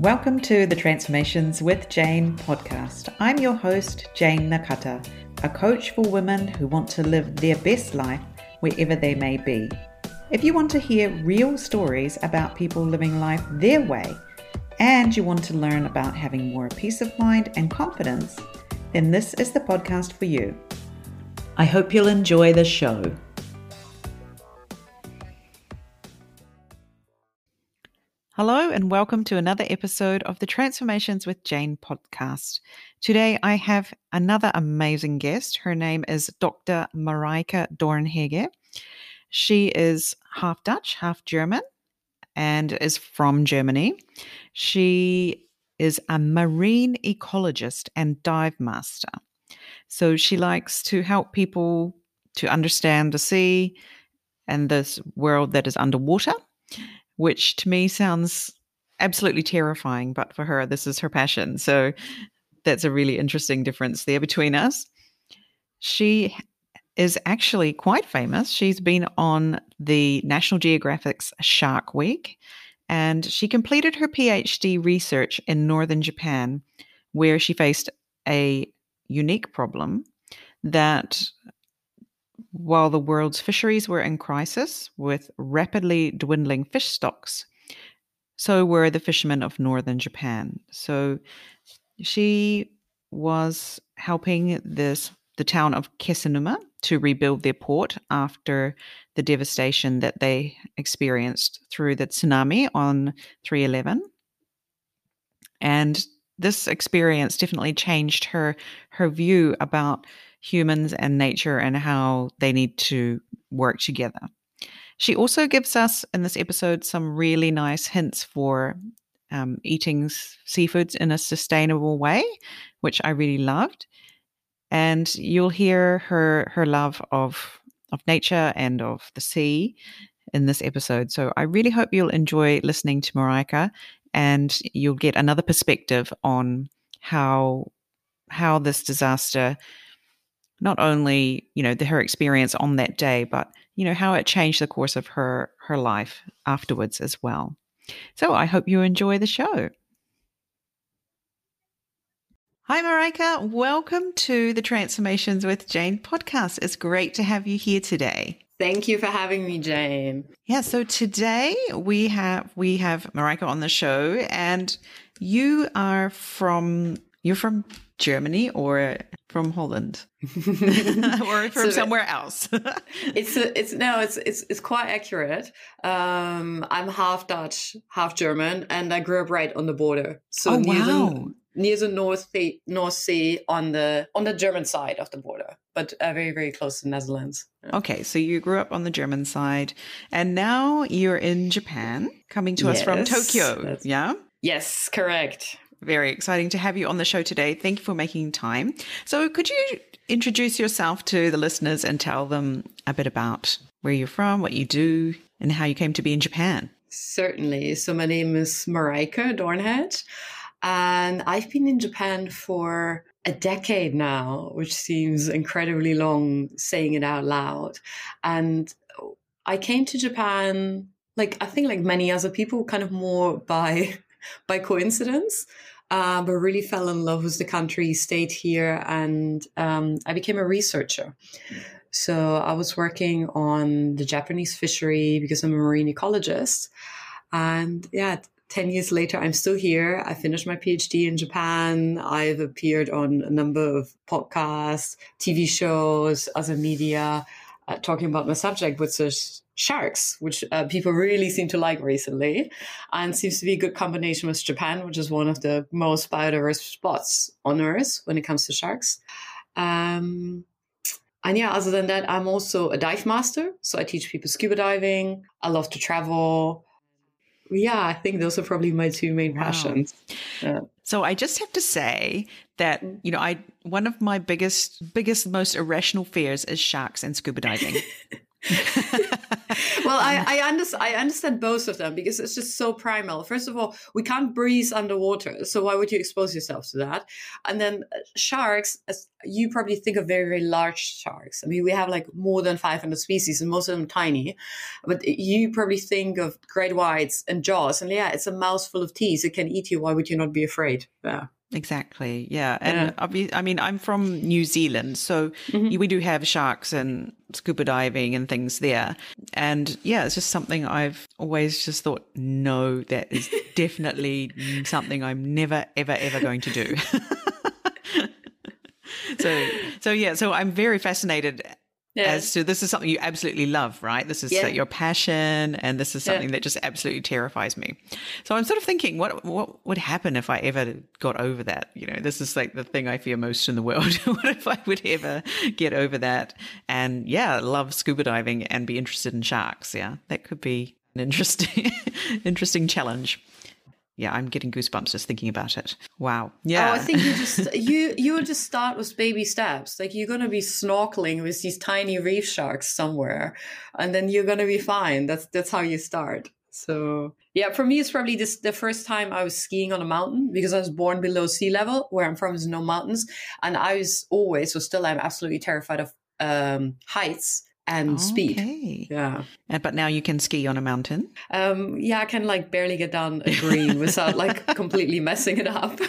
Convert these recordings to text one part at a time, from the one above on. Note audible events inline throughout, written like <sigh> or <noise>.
Welcome to the Transformations with Jane podcast. I'm your host, Jane Nakata, a coach for women who want to live their best life wherever they may be. If you want to hear real stories about people living life their way, and you want to learn about having more peace of mind and confidence, then this is the podcast for you. I hope you'll enjoy the show. Hello, and welcome to another episode of the Transformations with Jane podcast. Today, I have another amazing guest. Her name is Dr. Mareike Dornhege. She is half Dutch, half German, and is from Germany. She is a marine ecologist and dive master. So she likes to help people to understand the sea and this world that is underwater which to me sounds absolutely terrifying, but for her, this is her passion. So that's a really interesting difference there between us. She is actually quite famous. She's been on the National Geographic's Shark Week, and she completed her PhD research in northern Japan, where she faced a unique problem that while the world's fisheries were in crisis with rapidly dwindling fish stocks, so were the fishermen of northern Japan. So she was helping this the town of Kesennuma to rebuild their port after the devastation that they experienced through the tsunami on 311. And this experience definitely changed her her view about humans and nature and how they need to work together. She also gives us in this episode some really nice hints for um, eating seafoods in a sustainable way, which I really loved. And you'll hear her her love of of nature and of the sea in this episode. So I really hope you'll enjoy listening to Marika and you'll get another perspective on how how this disaster not only you know the, her experience on that day but you know how it changed the course of her her life afterwards as well so i hope you enjoy the show Hi, Marika. Welcome to the Transformations with Jane podcast. It's great to have you here today. Thank you for having me, Jane. Yeah, so today we have we have Marika on the show, and you are from you're from Germany or from Holland <laughs> <laughs> or from so somewhere else. <laughs> it's it's no, it's it's it's quite accurate. Um, I'm half Dutch, half German, and I grew up right on the border. So oh, near wow. the near the North Sea, North Sea on the on the German side of the border, but uh, very very close to the Netherlands. Okay, so you grew up on the German side, and now you're in Japan, coming to yes, us from Tokyo. Yeah. Yes, correct. Very exciting to have you on the show today. Thank you for making time. So, could you introduce yourself to the listeners and tell them a bit about where you're from, what you do, and how you came to be in Japan? Certainly. So, my name is Mareike Dornhege, and I've been in Japan for a decade now, which seems incredibly long saying it out loud. And I came to Japan, like, I think, like many other people, kind of more by <laughs> by coincidence, uh, but really fell in love with the country, stayed here, and um, I became a researcher. So I was working on the Japanese fishery because I'm a marine ecologist. And yeah, 10 years later, I'm still here. I finished my PhD in Japan. I've appeared on a number of podcasts, TV shows, other media, uh, talking about my subject, which is sharks, which uh, people really seem to like recently, and seems to be a good combination with Japan, which is one of the most biodiverse spots on Earth when it comes to sharks. Um, and yeah, other than that, I'm also a dive master. So I teach people scuba diving. I love to travel. Yeah, I think those are probably my two main wow. passions. Yeah. So I just have to say that mm. you know I one of my biggest biggest most irrational fears is sharks and scuba diving. <laughs> <laughs> well, I, I, understand, I understand both of them because it's just so primal. First of all, we can't breathe underwater. So why would you expose yourself to that? And then uh, sharks, you probably think of very, very large sharks. I mean, we have like more than 500 species and most of them tiny. But you probably think of great whites and jaws. And yeah, it's a mouthful of teeth. It can eat you. Why would you not be afraid? Yeah. Exactly. Yeah. And yeah. I mean, I'm from New Zealand, so mm-hmm. we do have sharks and scuba diving and things there. And yeah, it's just something I've always just thought, no, that is definitely <laughs> something I'm never, ever, ever going to do. <laughs> so, so yeah, so I'm very fascinated yeah. as to this is something you absolutely love, right? This is uh, yeah. your passion, and this is something yeah. that just absolutely terrifies me. So I'm sort of thinking, what what would happen if I ever got over that? You know, this is like the thing I fear most in the world. <laughs> what if I would ever get over that? And yeah, love scuba diving and be interested in sharks. Yeah, that could be an interesting <laughs> interesting challenge yeah, I'm getting goosebumps just thinking about it. Wow. Yeah. Oh, I think you just you you will just start with baby steps. Like you're gonna be snorkeling with these tiny reef sharks somewhere, and then you're gonna be fine. That's that's how you start. So yeah, for me, it's probably this the first time I was skiing on a mountain because I was born below sea level. Where I'm from, is no mountains, and I was always, so still, I'm absolutely terrified of um, heights and okay. speed. Yeah. But now you can ski on a mountain? Um, yeah, I can like barely get down a green without like <laughs> completely messing it up.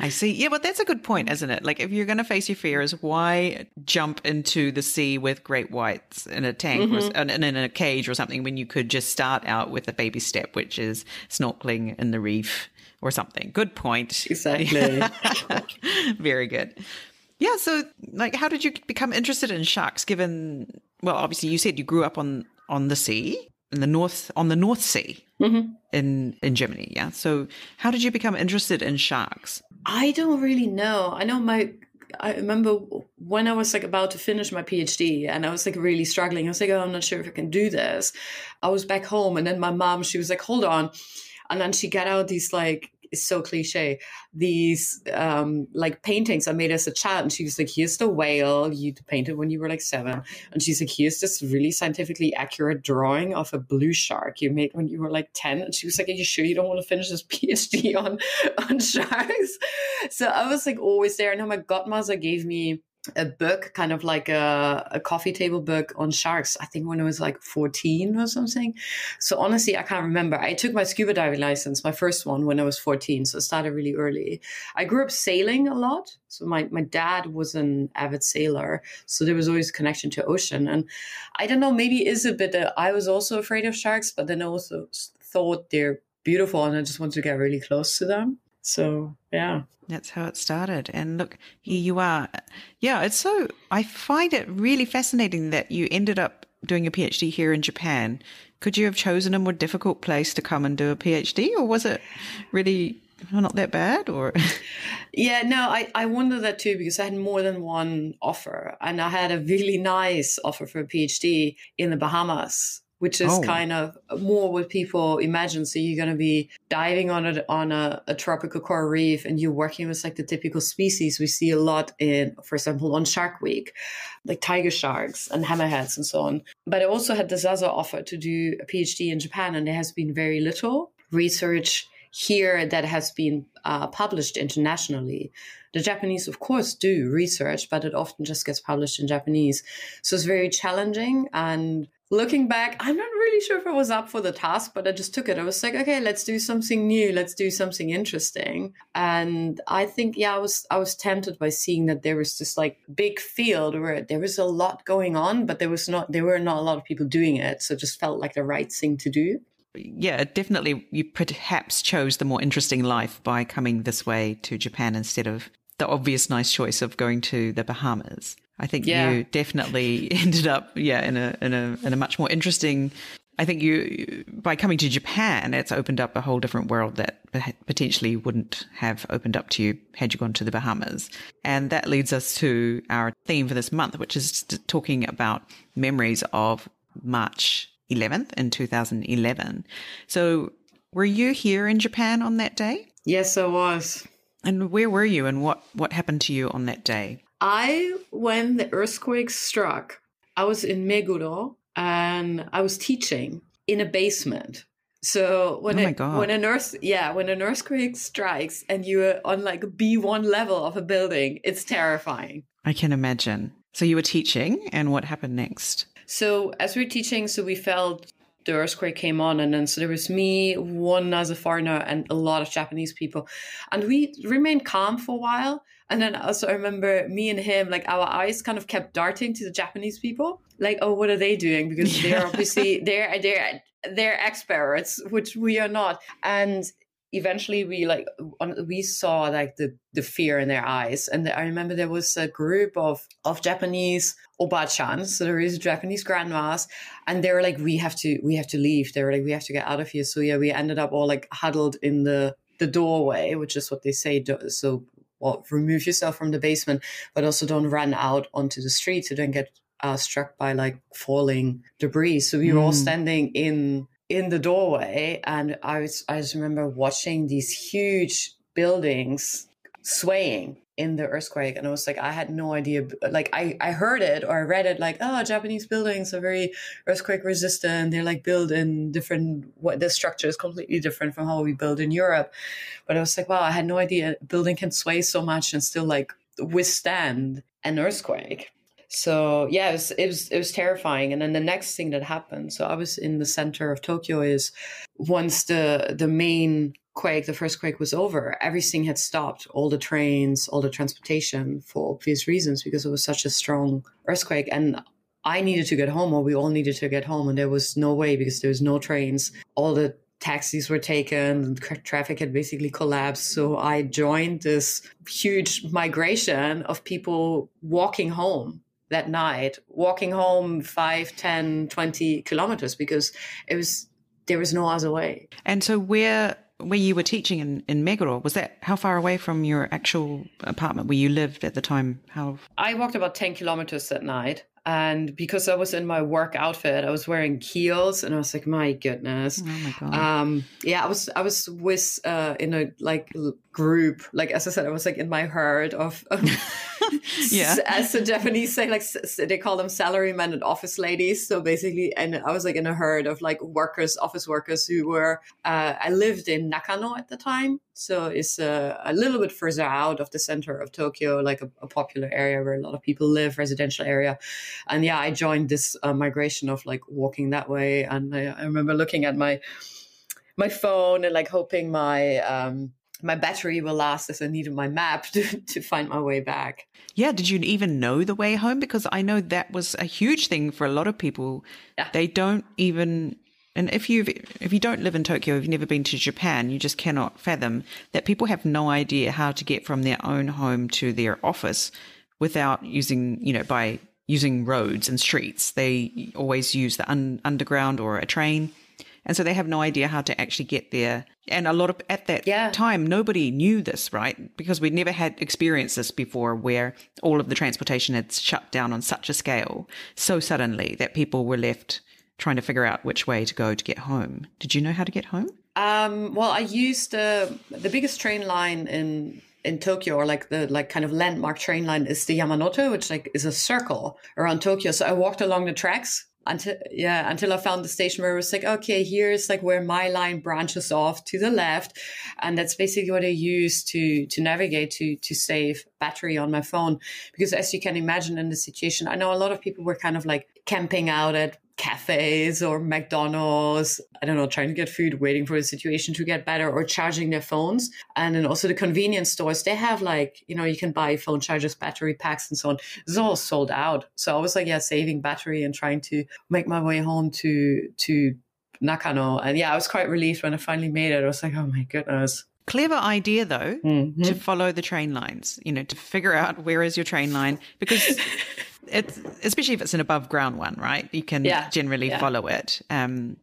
I see. Yeah, but that's a good point, isn't it? Like, if you're going to face your fears, why jump into the sea with great whites in a tank mm-hmm. or in, in a cage or something when you could just start out with a baby step, which is snorkeling in the reef or something? Good point. Exactly. <laughs> Very good. Yeah. So, like, how did you become interested in sharks? Given, well, obviously, you said you grew up on on the sea in the north on the North Sea mm-hmm. in in Germany. Yeah. So, how did you become interested in sharks? I don't really know. I know my. I remember when I was like about to finish my PhD and I was like really struggling. I was like, oh, I'm not sure if I can do this. I was back home and then my mom, she was like, hold on. And then she got out these like is so cliche. These um, like paintings I made as a child, and she was like, "Here's the whale you painted when you were like seven. and she's like, "Here's this really scientifically accurate drawing of a blue shark you made when you were like 10. And she was like, "Are you sure you don't want to finish this <laughs> PhD on on sharks?" <laughs> So I was like always there. And my godmother gave me a book, kind of like a, a coffee table book on sharks. I think when I was like 14 or something. So honestly, I can't remember. I took my scuba diving license, my first one, when I was 14. So I started really early. I grew up sailing a lot. So my, my dad was an avid sailor. So there was always a connection to ocean. And I don't know, maybe is a bit that I was also afraid of sharks, but then I also thought they're beautiful and I just wanted to get really close to them. So yeah. That's how it started. And look, here you are. Yeah, it's so, I find it really fascinating that you ended up doing a PhD here in Japan. Could you have chosen a more difficult place to come and do a PhD, or was it really not that bad or <laughs> yeah no I, I wonder that too because i had more than one offer and i had a really nice offer for a phd in the bahamas which is oh. kind of more what people imagine. So you're going to be diving on a, on a, a, tropical coral reef and you're working with like the typical species we see a lot in, for example, on Shark Week, like tiger sharks and hammerheads and so on. But I also had this other offer to do a PhD in Japan and there has been very little research here that has been uh, published internationally. The Japanese, of course, do research, but it often just gets published in Japanese. So it's very challenging. And looking back, I'm not really sure if I was up for the task, but I just took it. I was like, okay, let's do something new. Let's do something interesting. And I think, yeah, I was, I was tempted by seeing that there was this like big field where there was a lot going on, but there was not, there were not a lot of people doing it. So it just felt like the right thing to do. Yeah, definitely. You perhaps chose the more interesting life by coming this way to Japan instead of the obvious nice choice of going to the Bahamas. I think yeah. you definitely <laughs> ended up, yeah, in a in a in a much more interesting. I think you by coming to Japan, it's opened up a whole different world that potentially wouldn't have opened up to you had you gone to the Bahamas. And that leads us to our theme for this month, which is talking about memories of March 11th in 2011. So, were you here in Japan on that day? Yes, I was. And where were you and what, what happened to you on that day? I, when the earthquake struck, I was in Meguro and I was teaching in a basement. So when Oh it, when an earth yeah when an earthquake strikes and you're on like B one level of a building, it's terrifying. I can imagine. So you were teaching, and what happened next? So as we're teaching, so we felt the earthquake came on, and then so there was me, one as a foreigner, and a lot of Japanese people, and we remained calm for a while. And then also I remember me and him, like our eyes kind of kept darting to the Japanese people, like, oh, what are they doing? Because <laughs> they're obviously they're they're they're experts, which we are not. And eventually we like on- we saw like the the fear in their eyes. And i remember there was a group of of japanese obachans so there is japanese grandmas and they were like we have to we have to leave. They were like we have to get out of here. So yeah we ended up all like huddled in the the doorway which is what they say so well, remove yourself from the basement but also don't run out onto the street so don't get uh, struck by like falling debris. So we were all Mm. standing in in the doorway and I was I just remember watching these huge buildings swaying in the earthquake and I was like I had no idea like I, I heard it or I read it like oh Japanese buildings are very earthquake resistant. They're like built in different what the structure is completely different from how we build in Europe. But I was like wow I had no idea a building can sway so much and still like withstand an earthquake so yeah, it was, it was it was terrifying. And then the next thing that happened, so I was in the center of Tokyo. Is once the the main quake, the first quake was over, everything had stopped. All the trains, all the transportation, for obvious reasons, because it was such a strong earthquake. And I needed to get home, or we all needed to get home, and there was no way because there was no trains. All the taxis were taken traffic had basically collapsed so i joined this huge migration of people walking home that night walking home 5 10 20 kilometers because it was there was no other way And so where where you were teaching in in Meguro was that how far away from your actual apartment where you lived at the time? How i walked about 10 kilometers that night and because i was in my work outfit i was wearing heels and i was like my goodness oh my god. um yeah i was i was with uh in a like group like as i said i was like in my herd of, of <laughs> <laughs> Yeah. as the japanese say like they call them salarymen and office ladies. So basically and i was like in a herd of like workers office workers who were uh i lived in nakano at the time. So it's uh, a little bit further out of the center of tokyo like a, a popular area where a lot of people live residential area. And yeah i joined this uh, migration of like walking that way. And I, I remember looking at my my phone and like hoping my um my battery will last as I needed my map <laughs> to, to find my way back. yeah, did you even know the way home? Because I know that was a huge thing for a lot of people. Yeah. They don't even and if you if you don't live in Tokyo, if you've never been to Japan, you just cannot fathom that people have no idea how to get from their own home to their office without using, you know, by using roads and streets. They always use the un- underground or a train. And so they have no idea how to actually get there. And a lot of, at that Yeah. time, nobody knew this, right? Because we'd never had experienced this before where all of the transportation had shut down on such a scale so suddenly that people were left trying to figure out which way to go to get home. Did you know how to get home? Um, well, I used uh, the biggest train line in in Tokyo, or like the like kind of landmark train line, is the Yamanote, which like is a circle around Tokyo. So I walked along the tracks until yeah until I found the station where it was like okay, here's like where my line branches off to the left, and that's basically what I use to to navigate to to save battery on my phone. Because as you can imagine, in the situation, I know a lot of people were kind of like camping out at cafes or McDonald's, I don't know, trying to get food, waiting for the situation to get better or charging their phones. And then also the convenience stores, they have like, you know, you can buy phone chargers, battery packs and so on. It's all sold out. So I was like, yeah, saving battery and trying to make my way home to, to Nakano. And yeah, I was quite relieved when I finally made it. I was like, oh my goodness. Clever idea though. Mhm. to follow the train lines, you know, to figure out where is your train line because <laughs> it's especially if it's an above ground one, right? You can Yeah, generally yeah. follow it. Um,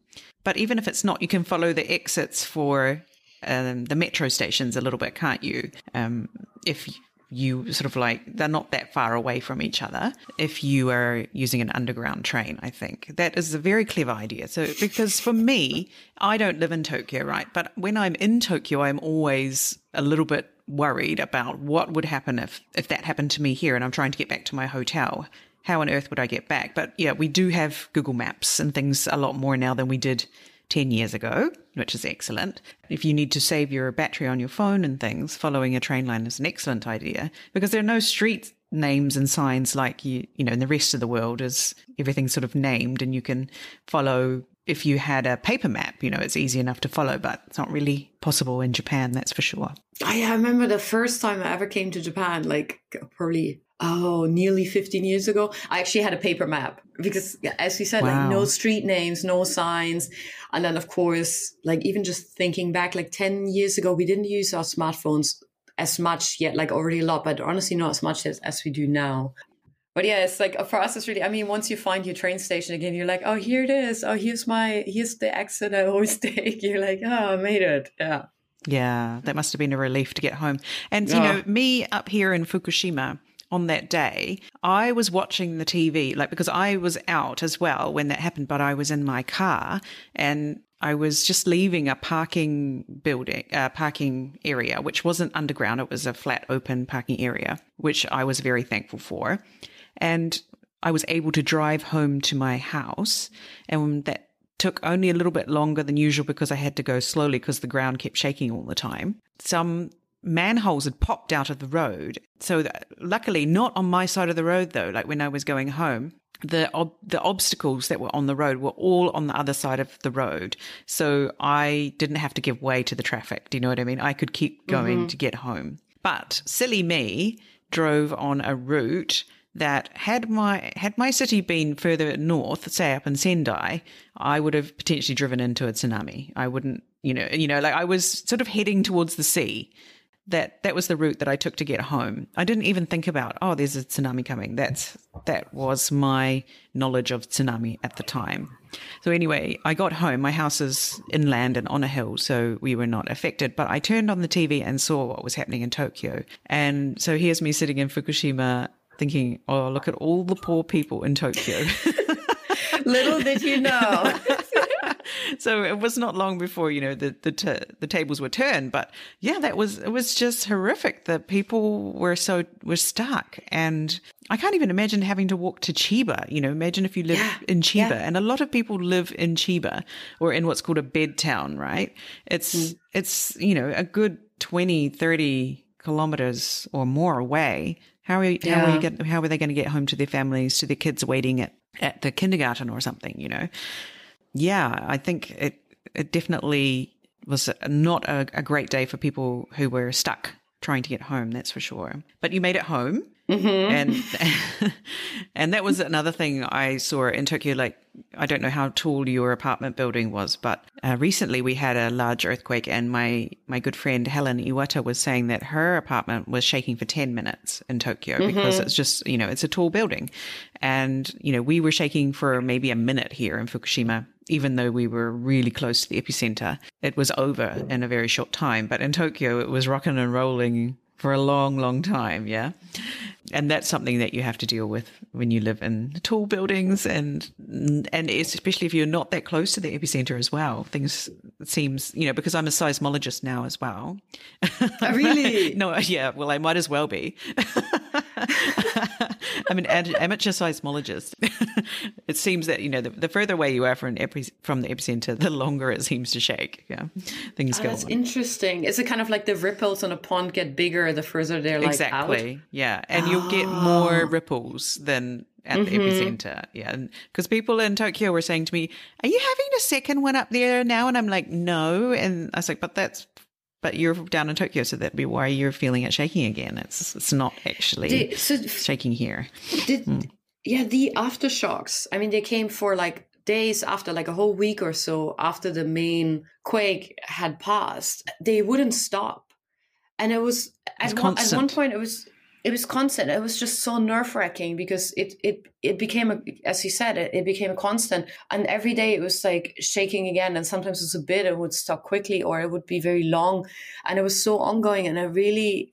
but even if it's not, you can follow the exits for um, the metro stations a little bit, can't you? Um, if you sort of like they're not that far away from each other if you are using an underground train i think that is a very clever idea so because for me i don't live in tokyo right but when i'm in tokyo i'm always a little bit worried about what would happen if if that happened to me here and I'm trying to get back to my hotel. How on earth would I get back? But yeah, we do have Google Maps and things a lot more now than we did 10 years ago, which is excellent. If you need to save your battery on your phone and things, following a train line is an excellent idea because there are no street names and signs like you, you know, in the rest of the world is everything's sort of named and you can follow if you had a paper map, you know, it's easy enough to follow, but it's not really possible in Japan, that's for sure. I, I remember the first time I ever came to Japan, like probably oh nearly 15 years ago i actually had a paper map because as you said wow. like no street names no signs and then of course like even just thinking back like 10 years ago we didn't use our smartphones as much yet like already a lot but honestly not as much as, as we do now but yeah, it's like for us, it's really. I mean, once you find your train station again, you're like, oh, here it is. Oh, here's my here's the exit I always <laughs> take. You're like, oh, I made it. Yeah. Yeah, that must have been a relief to get home. And yeah. you know, me up here in Fukushima, on that day, I was watching the TV, like because I was out as well when that happened, but I was in my car and I was just leaving a parking building, uh, parking area, which wasn't underground. It was a flat, open parking area, which I was very thankful for. And I was able to drive home to my house. And that took only a little bit longer than usual because I had to go slowly because the ground kept shaking all the time. Some manholes had popped out of the road. So that, luckily, not on my side of the road though, like when I was going home. The ob- the obstacles that were on the road were all on the other side of the road, so I didn't have to give way to the traffic. Do you know what I mean? I could keep going mm-hmm. to get home. But silly me drove on a route that had my had my city been further north, say up in Sendai, I would have potentially driven into a tsunami. I wouldn't, you know, you know, like I was sort of heading towards the sea. That that was the route that I took to get home. I didn't even think about, oh, there's a tsunami coming. That's that was my knowledge of tsunami at the time. So anyway, I got home. My house is inland and on a hill, so we were not affected. But I turned on the TV and saw what was happening in Tokyo. And so here's me sitting in Fukushima thinking, oh, look at all the poor people in Tokyo. <laughs> Little did you know. <laughs> <laughs> so it was not long before you know the the, t- the tables were turned. But yeah, that was it was just horrific. that people were so were stuck, and I can't even imagine having to walk to Chiba. You know, imagine if you live yeah, in Chiba, yeah. and a lot of people live in Chiba or in what's called a bed town, right? It's mm. it's you know a good 20, 30 kilometers or more away how are you, yeah. how are you get, how are they going to get home to their families, to their kids waiting at, at the kindergarten or something, you know? Yeah, I think it, it definitely was not a, a great day for people who were stuck trying to get home, that's for sure. But you made it home. Mm-hmm. And <laughs> and that was another thing I saw in Tokyo. Like I don't know how tall your apartment building was, but uh, recently we had a large earthquake, and my my good friend Helen Iwata was saying that her apartment was shaking for ten minutes in Tokyo mm-hmm. because it's just you know it's a tall building, and you know we were shaking for maybe a minute here in Fukushima even though we were really close to the epicenter, it was over in a very short time. But in Tokyo, it was rocking and rolling for a long, long time. Yeah. And that's something that you have to deal with when you live in tall buildings and, and especially if you're not that close to the epicenter as well. Things seems, you know, because I'm a seismologist now as well. Oh, really? <laughs> no, yeah. Well, I might as well be. <laughs> I'm an amateur seismologist. It seems that you know the, the further away you are from, epi- from the epicenter, the longer it seems to shake. Yeah, things oh, go. That's on. interesting. Is it kind of like the ripples on a pond get bigger the further they're like exactly? Out? Yeah, and oh. you'll get more ripples than at mm-hmm. the epicenter. Yeah. Because people in Tokyo were saying to me, Are you having a second one up there now? And I'm like, No. And I was like, But that's but you're down in Tokyo, so that'd be why you're feeling it shaking again. It's it's not actually did, so, shaking here. Did, mm. Yeah, the aftershocks. I mean, they came for like days after, like a whole week or so after the main quake had passed. They wouldn't stop, and it was at one, at one point it was it was constant. It was just so nerve wracking because it it it became a, as you said, it, it became a constant. And every day it was like shaking again. And sometimes it was a bit, it would stop quickly or it would be very long. And it was so ongoing. And I really,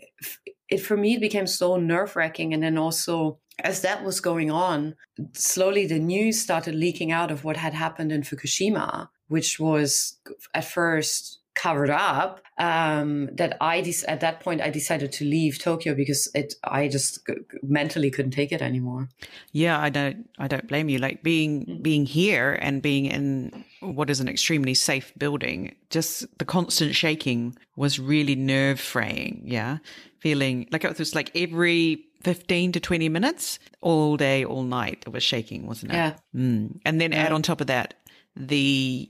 it for me, it became so nerve wracking. And then also as that was going on, slowly the news started leaking out of what had happened in Fukushima, which was at first covered up um, that I de- at that point I decided to leave Tokyo because it I just mentally couldn't take it anymore. Yeah, I don't I don't blame you. Like being mm. being here and being in what is an extremely safe building, just the constant shaking was really nerve fraying. Yeah, feeling like it was like every 15 to 20 minutes all day, all night. It was shaking, wasn't it? Yeah. Mm. And then yeah. add on top of that the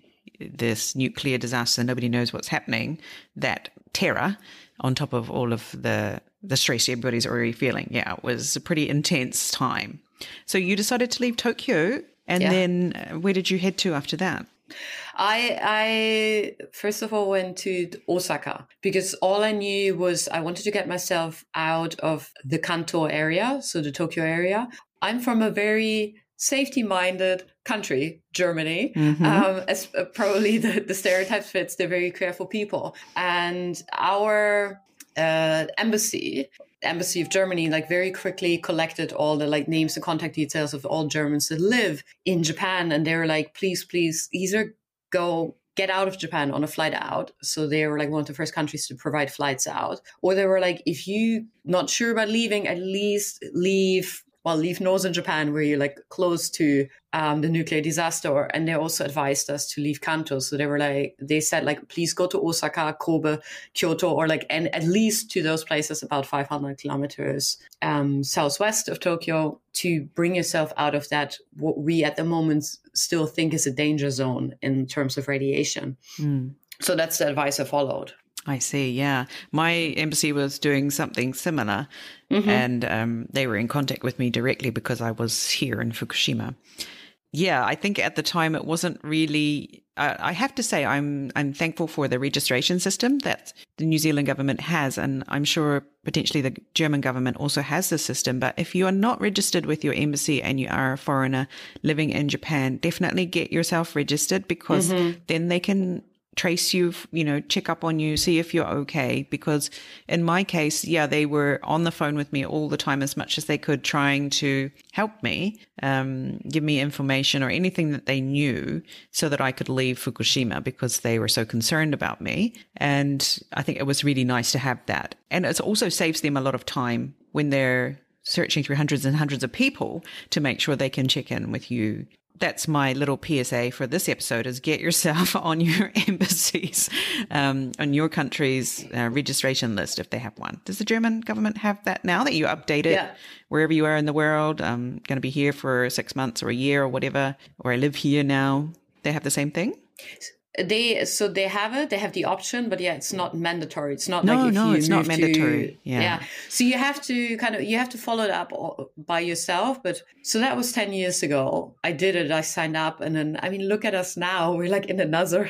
this nuclear disaster, nobody knows what's happening, that terror on top of all of the the stress everybody's already feeling. Yeah, it was a pretty intense time. So you decided to leave Tokyo, and yeah. then uh, where did you head to after that? I I first of all went to Osaka because all I knew was I wanted to get myself out of the Kanto area, so the Tokyo area. I'm from a very safety minded country, Germany. Mm-hmm. Um, as uh, probably the, the stereotypes fits, they're very careful people. And our uh, embassy, embassy of Germany, like very quickly collected all the like names and contact details of all Germans that live in Japan. And they were like, please, please, either go get out of Japan on a flight out. So they were like one of the first countries to provide flights out. Or they were like, if you not sure about leaving, at least leave well, leave northern Japan where you're like close to um, the nuclear disaster. And they also advised us to leave Kanto. So they were like, they said like, please go to Osaka, Kobe, Kyoto, or like, and at least to those places about 500 kilometers um, southwest of Tokyo to bring yourself out of that, what we at the moment still think is a danger zone in terms of radiation. Mm. So that's the advice I followed. I see. Yeah. My embassy was doing something similar mm-hmm. and um, they were in contact with me directly because I was here in Fukushima. Yeah, I think at the time it wasn't really. Uh, I have to say, I'm I'm thankful for the registration system that the New Zealand government has, and I'm sure potentially the German government also has this system. But if you are not registered with your embassy and you are a foreigner living in Japan, definitely get yourself registered because mm-hmm. then they can trace you, you know, check up on you, see if you're okay. Because in my case, yeah, they were on the phone with me all the time as much as they could, trying to help me, um, give me information or anything that they knew so that I could leave Fukushima because they were so concerned about me. And I think it was really nice to have that. And it also saves them a lot of time when they're searching through hundreds and hundreds of people to make sure they can check in with you that's my little PSA for this episode is get yourself <laughs> on your embassy's, um, on your country's uh, registration list if they have one. Does the German government have that now that you update it yeah. wherever you are in the world? I'm going to be here for six months or a year or whatever, or I live here now. They have the same thing? They so they have it they have the option but yeah it's not mandatory it's not no, like if no, you it's not mandatory to, yeah. yeah so you have to kind of you have to follow it up by yourself but so that was 10 years ago i did it i signed up and then i mean look at us now we're like in another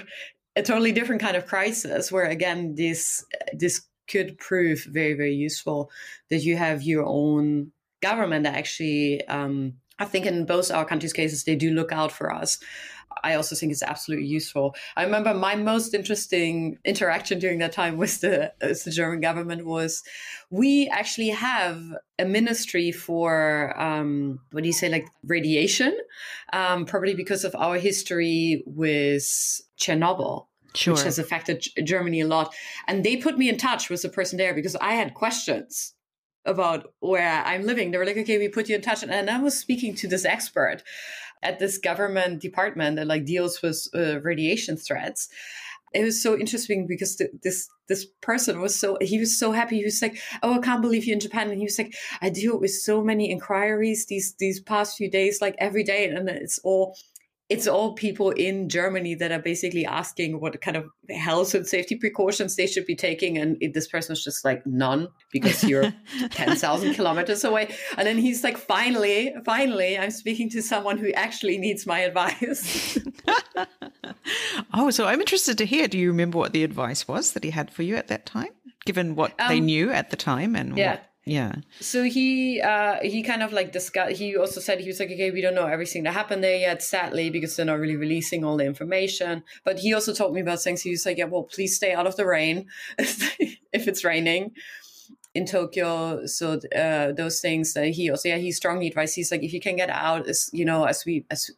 a totally different kind of crisis where again this this could prove very very useful that you have your own government that actually um, I think in both our countries' cases, they do look out for us. I also think it's absolutely useful. I remember my most interesting interaction during that time with the, with the German government was we actually have a ministry for um, what do you say, like radiation, um, probably because of our history with Chernobyl. Sure. Which has affected Germany a lot. And they put me in touch with the person there because I had questions about where I'm living. They were like, okay, we put you in touch. And I was speaking to this expert at this government department that like deals with uh, radiation threats it was so interesting because th- this this person was so he was so happy he was like oh i can't believe you're in japan and he was like i deal with so many inquiries these these past few days like every day and it's all it's all people in Germany that are basically asking what kind of health and safety precautions they should be taking. And this person was just like, none, because you're <laughs> 10,000 kilometers away. And then he's like, finally, finally, I'm speaking to someone who actually needs my advice. <laughs> oh, so I'm interested to hear. Do you remember what the advice was that he had for you at that time, given what um, they knew at the time and yeah. what? Yeah. So he uh he kind of like discussed he also said he was like, okay, we don't know everything that happened there yet, sadly, because they're not really releasing all the information. But he also told me about things. He was like, Yeah, well, please stay out of the rain <laughs> if it's raining in Tokyo. So uh those things that he also yeah, he strongly advised he's like, if you can get out as you know, as we as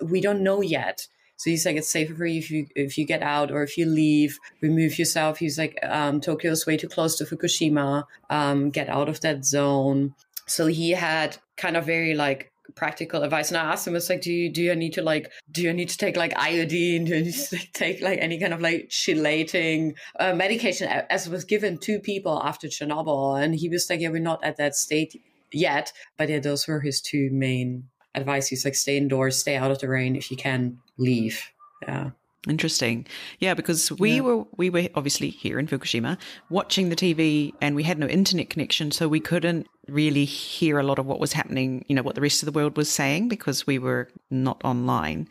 we don't know yet So he's like, it's safer for you if you if you get out or if you leave, remove yourself. He's like, um, Tokyo's way too close to Fukushima. Um, get out of that zone. So he had kind of very like practical advice. And I asked him, it's like, do you do you need to like do you need to take like iodine? Do you need to <laughs> take like any kind of like chelating uh, medication as was given to people after Chernobyl? And he was like, yeah, we're not at that state yet. But yeah, those were his two main advice. He's like, stay indoors, stay out of the rain. If you can, leave. Yeah. Interesting. Yeah, because we yeah. were we were obviously here in Fukushima watching the TV and we had no internet connection so we couldn't really hear a lot of what was happening, you know, what the rest of the world was saying because we were not online.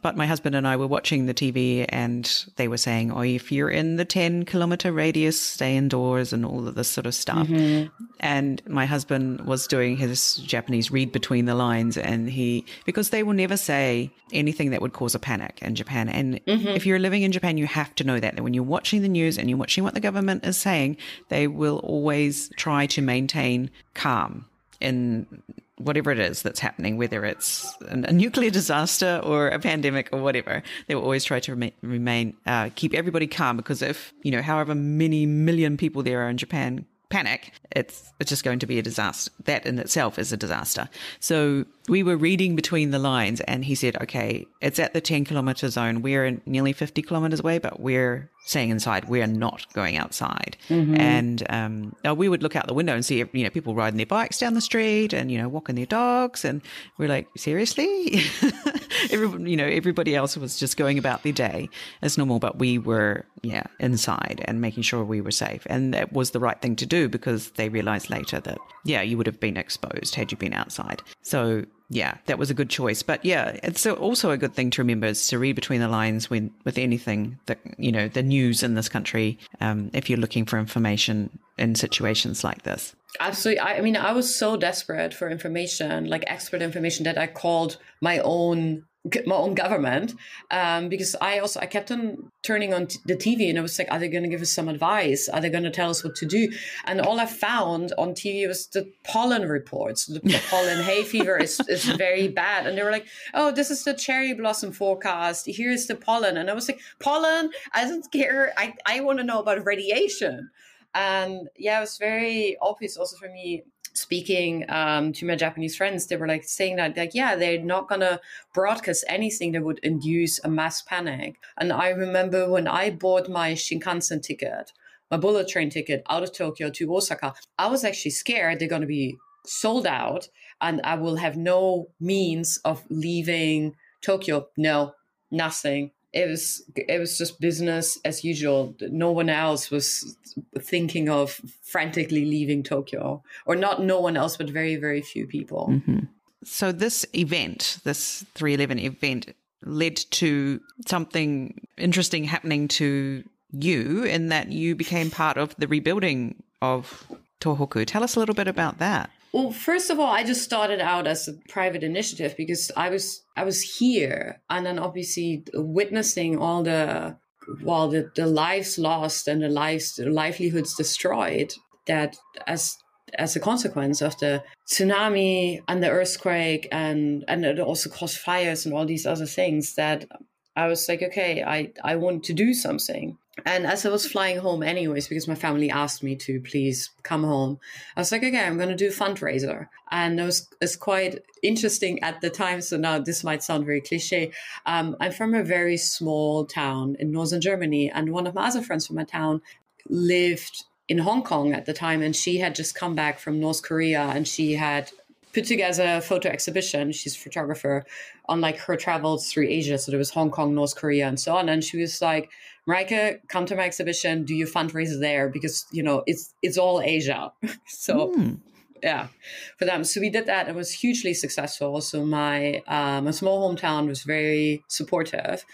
But my husband and I were watching the TV and they were saying, oh, if you're in the 10 kilometer radius, stay indoors and all of this sort of stuff. Mm-hmm. And my husband was doing his Japanese read between the lines and he, because they will never say anything that would cause a panic in Japan. And mm-hmm. if you're living in Japan, you have to know that, that when you're watching the news and you're watching what the government is saying, they will always try to maintain calm in whatever it is that's happening, whether it's a nuclear disaster or a pandemic or whatever, they will always try to remain, uh, keep everybody calm because if, you know, however many million people there are in Japan panic, it's it's just going to be a disaster. That in itself is a disaster. So we were reading between the lines, and he said, "Okay, it's at the ten kilometer zone. We're nearly fifty kilometers away, but we're staying inside. We're not going outside." Mm-hmm. And um, we would look out the window and see, you know, people riding their bikes down the street and you know walking their dogs, and we're like, "Seriously?" <laughs> You know, everybody else was just going about their day as normal, but we were, yeah, inside and making sure we were safe, and that was the right thing to do because they realized later that, yeah, you would have been exposed had you been outside. So yeah, that was a good choice. But yeah, it's also a good thing to remember is to read between the lines when with anything that you know the news in this country. Um, if you're looking for information in situations like this. Absolutely. I, I mean, I was so desperate for information, like expert information, that I called my own my own government um, because I also I kept on turning on t- the TV and I was like, are they going to give us some advice? Are they going to tell us what to do? And all I found on TV was the pollen reports. The, the <laughs> pollen hay fever is, is very bad, and they were like, oh, this is the cherry blossom forecast. Here's the pollen, and I was like, pollen? I don't care. I I want to know about radiation. And yeah, it was very obvious also for me speaking um, to my Japanese friends, they were like saying that, like, yeah, they're not gonna broadcast anything that would induce a mass panic. And I remember when I bought my Shinkansen ticket, my bullet train ticket out of Tokyo to Osaka, I was actually scared they're gonna be sold out and I will have no means of leaving Tokyo. No, nothing it was it was just business as usual. No one else was thinking of frantically leaving Tokyo, or not no one else, but very very few people. Mm-hmm. So this event, this 311 event, led to something interesting happening to you in that you became part of the rebuilding of Tohoku. Tell us a little bit about that. Well, first of all, I just started out as a private initiative because I was I was here and then obviously witnessing all the well the, the lives lost and the lives the livelihoods destroyed that as as a consequence of the tsunami and the earthquake and and it also caused fires and all these other things that I was like, okay, I, I want to do something. And as I was flying home, anyways, because my family asked me to please come home, I was like, okay, I'm going to do a fundraiser. And it was, it's quite interesting at the time. So now this might sound very cliche. Um, I'm from a very small town in northern Germany. And one of my other friends from my town lived in Hong Kong at the time. And she had just come back from North Korea and she had put together a photo exhibition. She's a photographer on like her travels through Asia. So there was Hong Kong, North Korea, and so on. And she was like, Mareike, come to my exhibition. Do you fundraise there? Because you know it's it's all Asia. <laughs> so mm. yeah, for them. So we did that. It was hugely successful. So my um, a small hometown was very supportive,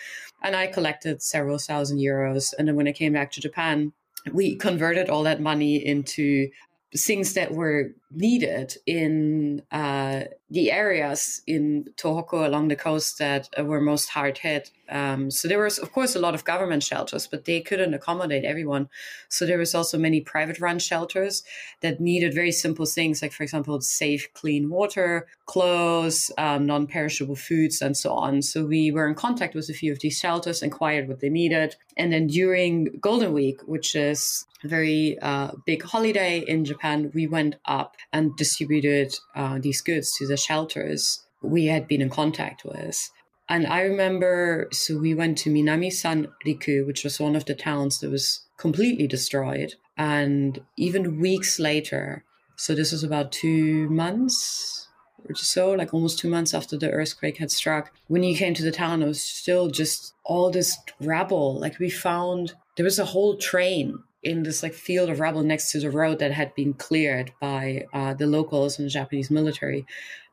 and I collected several thousand euros. And then when I came back to Japan, we converted all that money into things that were needed in uh, the areas in Tohoku along the coast that uh, were most hard hit. Um, so there was, of course, a lot of government shelters, but they couldn't accommodate everyone. So there was also many private run shelters that needed very simple things, like, for example, safe, clean water, clothes, um, non perishable foods, and so on. So we were in contact with a few of these shelters, inquired what they needed. And then during Golden Week, which is a very uh, big holiday in Japan, we went up and distributed uh, these goods to the shelters we had been in contact with. And I remember, so we went to Minami San Riku, which was one of the towns that was completely destroyed. And even weeks later, so this was about two months or so, like almost two months after the earthquake had struck, when you came to the town, it was still just all this rubble. Like we found there was a whole train in this like field of rubble next to the road that had been cleared by uh, the locals and the Japanese military.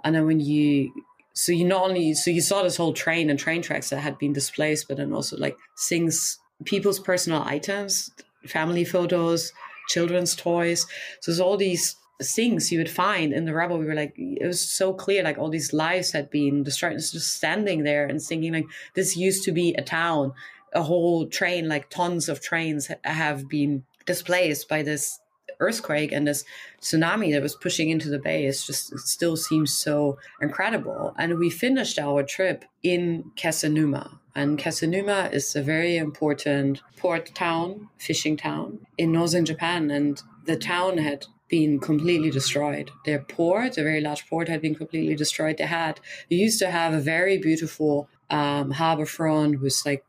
And then when you so you not only so you saw this whole train and train tracks that had been displaced, but then also like things, people's personal items, family photos, children's toys. So there's all these things you would find in the rubble. We were like, it was so clear, like all these lives had been destroyed. It's just standing there and thinking like this used to be a town a whole train, like tons of trains have been displaced by this earthquake and this tsunami that was pushing into the bay. It's just, it still seems so incredible. And we finished our trip in Kesennuma. And Kesennuma is a very important port town, fishing town in northern Japan. And the town had been completely destroyed. Their port, a very large port, had been completely destroyed. They had, they used to have a very beautiful um, harbor front with like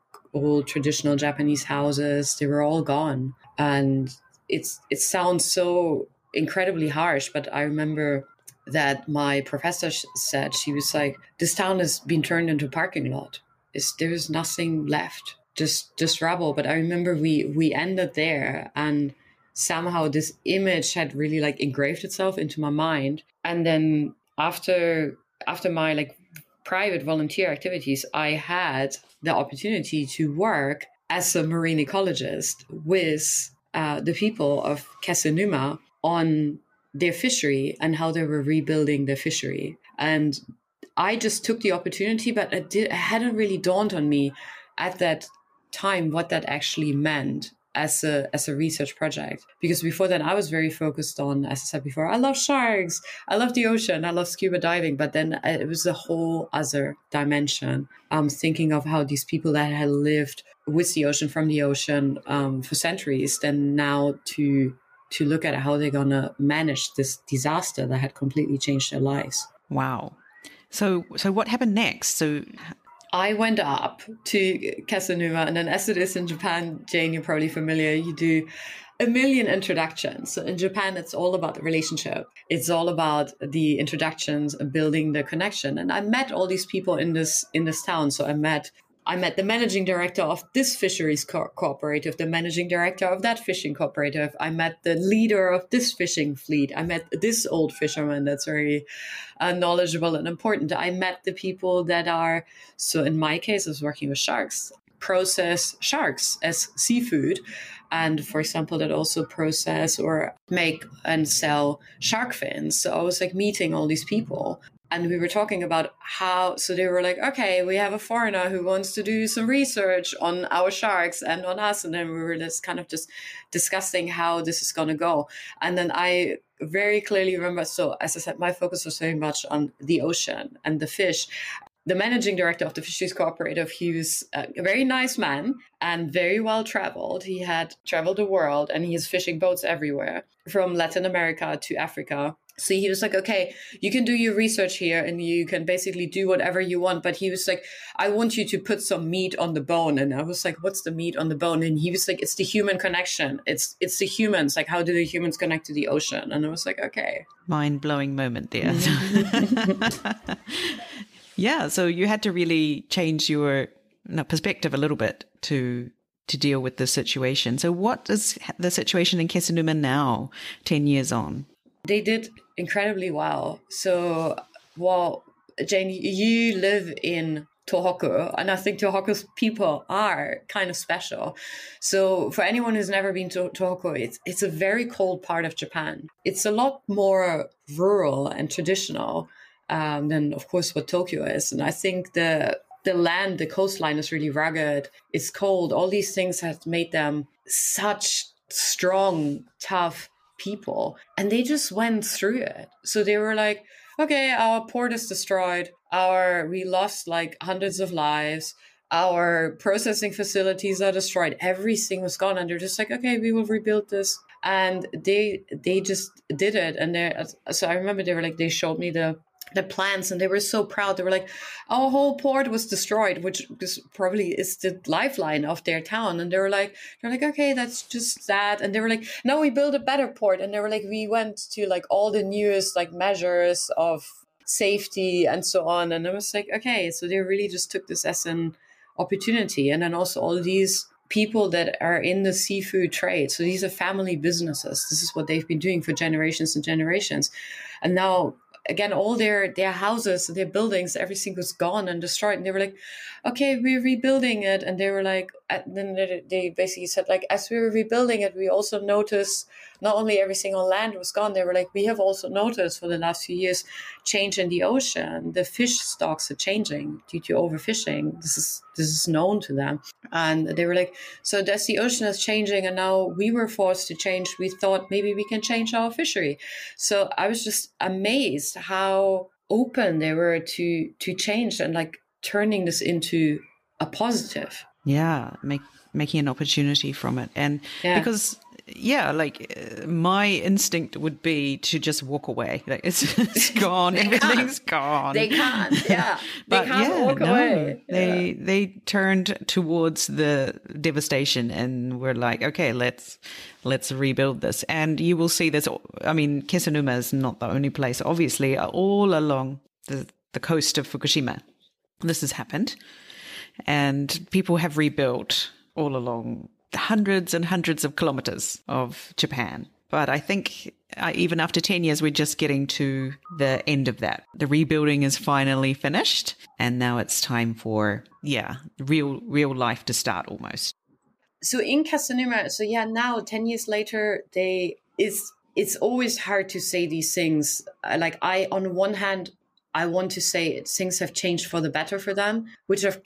old traditional Japanese houses. They were all gone, and it's it sounds so incredibly harsh. But I remember that my professor said she was like, "This town has been turned into a parking lot. It's, there's nothing left, just just rubble." But I remember we we ended there, and somehow this image had really like engraved itself into my mind. And then after after my like private volunteer activities, I had the opportunity to work as a marine ecologist with uh, the people of Kesennuma on their fishery and how they were rebuilding their fishery. And I just took the opportunity, but it, did, it hadn't really dawned on me at that time what that actually meant as a as a research project. Because before then I was very focused on as I said before I love sharks I love the ocean I love scuba diving but then it was a whole other dimension. Um thinking of how these people that had lived with the ocean from the ocean um, for centuries then now to to look at how they're gonna manage this disaster that had completely changed their lives. Wow. So so what happened next? So I went up to Kesennuma, and then as it is in Japan, Jane, you're probably familiar, you do a million introductions. So in Japan, it's all about the relationship. It's all about the introductions and building the connection. And I met all these people in this in this town. So I met I met the managing director of this fisheries co- cooperative, the managing director of that fishing cooperative. I met the leader of this fishing fleet. I met this old fisherman that's very uh, knowledgeable and important. I met the people that are, so in my case, I was working with sharks, process sharks as seafood. And for example, that also process or make and sell shark fins. So I was like meeting all these people and we were talking about how so they were like okay we have a foreigner who wants to do some research on our sharks and on us. And then we were just kind of just discussing how this is going to go. And then i very clearly remember so as i said my focus was very much on the ocean and the fish. The managing director of the fisheries cooperative he was a very nice man and very well traveled. He had traveled the world and he has fishing boats everywhere from latin america to africa so he was like, okay, you can do your research here and you can basically do whatever you want. But he was like, I want you to put some meat on the bone. And I was like, what's the meat on the bone? And he was like, it's the human connection. It's, it's the humans. Like, how do the humans connect to the ocean? And I was like, okay. Mind blowing moment there. Mm-hmm. <laughs> yeah. So you had to really change your perspective a little bit to, to deal with the situation. So what is the situation in Kesennuma now, 10 years on? They did incredibly well. So, well, Jane, you live in Tohoku, and I think Tohoku's people are kind of special. So for anyone who's never been to Tohoku, it's it's a very cold part of Japan. It's a lot more rural and traditional um, than, of course, what Tokyo is. And I think the the land, the coastline is really rugged. It's cold. All these things have made them such strong, tough people, and they just went through it. So they were like, okay, our port is destroyed. Our we lost like hundreds of lives. Our processing facilities are destroyed. Everything was gone, and they're just like, okay, we will rebuild this. And they they just did it. And they so I remember they were like they showed me the the plants and they were so proud. They were like our whole port was destroyed which is probably is the lifeline of their town. And they were like they're like okay that's just sad. And they were like no we build a better port. And they were like we went to like all the newest like measures of safety and so on. And i was like okay. So they really just took this as an opportunity. And then also all these people that are in the seafood trade. So these are family businesses. This is what they've been doing for generations and generations. And now again all their their houses their buildings everything was gone and destroyed. And they were like okay we're rebuilding it. And they were like and then they basically said like as we were rebuilding it we also noticed not only everything on land was gone they were like we have also noticed for the last few years change in the ocean. The fish stocks are changing due to overfishing. This is this is known to them. And they were like so that's the ocean is changing and now we were forced to change. We thought maybe we can change our fishery. So i was just amazed how open they were to to change and like turning this into a positive. Yeah make making an opportunity from it. And yeah. because yeah like uh, my instinct would be to just walk away. Like it's, <laughs> it's gone. everything's can't. gone. They can't <laughs> yeah. But they can't yeah, walk no, away. They yeah. they turned towards the devastation and were like okay let's let's rebuild this. And you will see this i mean Kesennuma is not the only place obviously all along the, the coast of fukushima this has happened. And people have rebuilt all along hundreds and hundreds of kilometers of Japan. But I think uh, even after 10 years, we're just getting to the end of that. The rebuilding is finally finished. And now it's time for, yeah, real, real life to start almost. So in Kesennuma, so yeah, now 10 years later, they, it's, it's always hard to say these things. Like I, on one hand, I want to say things have changed for the better for them, which of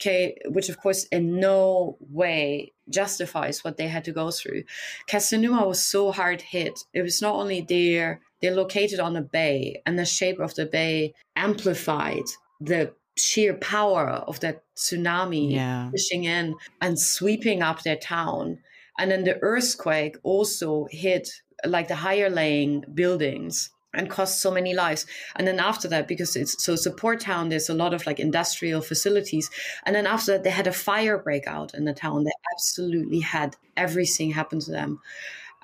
which of course in no way justifies what they had to go through. Kesennuma was so hard hit. It was not only there; they're located on a bay, and the shape of the bay amplified the sheer power of that tsunami yeah. pushing in and sweeping up their town. And then the earthquake also hit like the higher laying buildings and cost so many lives. And then after that, because it's so support town, there's a lot of like industrial facilities. And then after that, they had a fire breakout in the town. They absolutely had everything happen to them.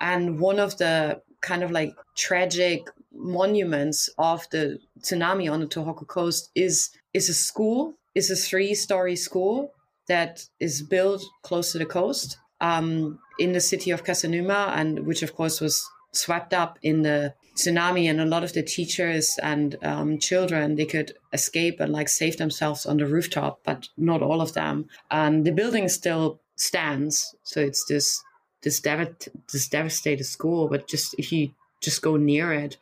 And one of the kind of like tragic monuments of the tsunami on the Tohoku coast is is a school, is a three story school that is built close to the coast um, in the city of Kesennuma, and which of course was swept up in the tsunami and a lot of the teachers and um, children they could escape and like save themselves on the rooftop but not all of them and the building still stands so it's this this, dev- this devastated school but just if you just go near it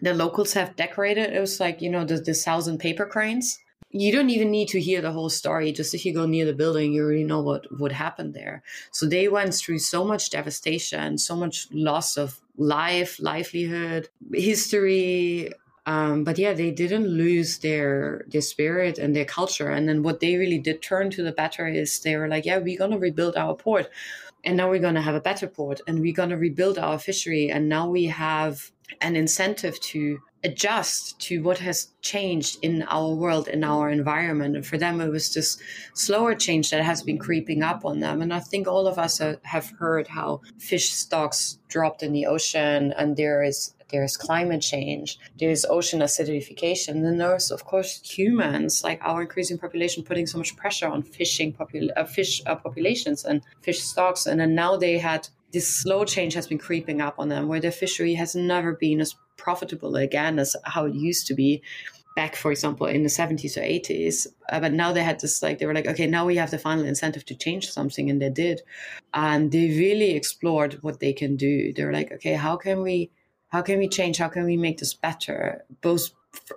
the locals have decorated it was like you know the, the thousand paper cranes you don't even need to hear the whole story. Just if you go near the building, you already know what would happen there. So they went through so much devastation, so much loss of life, livelihood, history. Um, but yeah, they didn't lose their their spirit and their culture. And then what they really did turn to the better is they were like, yeah, we're gonna rebuild our port, and now we're gonna have a better port, and we're gonna rebuild our fishery, and now we have an incentive to adjust to what has changed in our world, in our environment. And for them, it was just slower change that has been creeping up on them. And I think all of us have heard how fish stocks dropped in the ocean and there is there's climate change, there's ocean acidification, and there's of course humans, like our increasing population, putting so much pressure on fishing popul- uh, fish uh, populations and fish stocks, and then now they had this slow change has been creeping up on them, where their fishery has never been as profitable again as how it used to be. back, for example, in the 70s or 80s. Uh, but now they had this, like, they were like, okay, now we have the final incentive to change something. And they did. And they really explored what they can do. They're like, okay, how can we, how can we change? How can we make this better? Both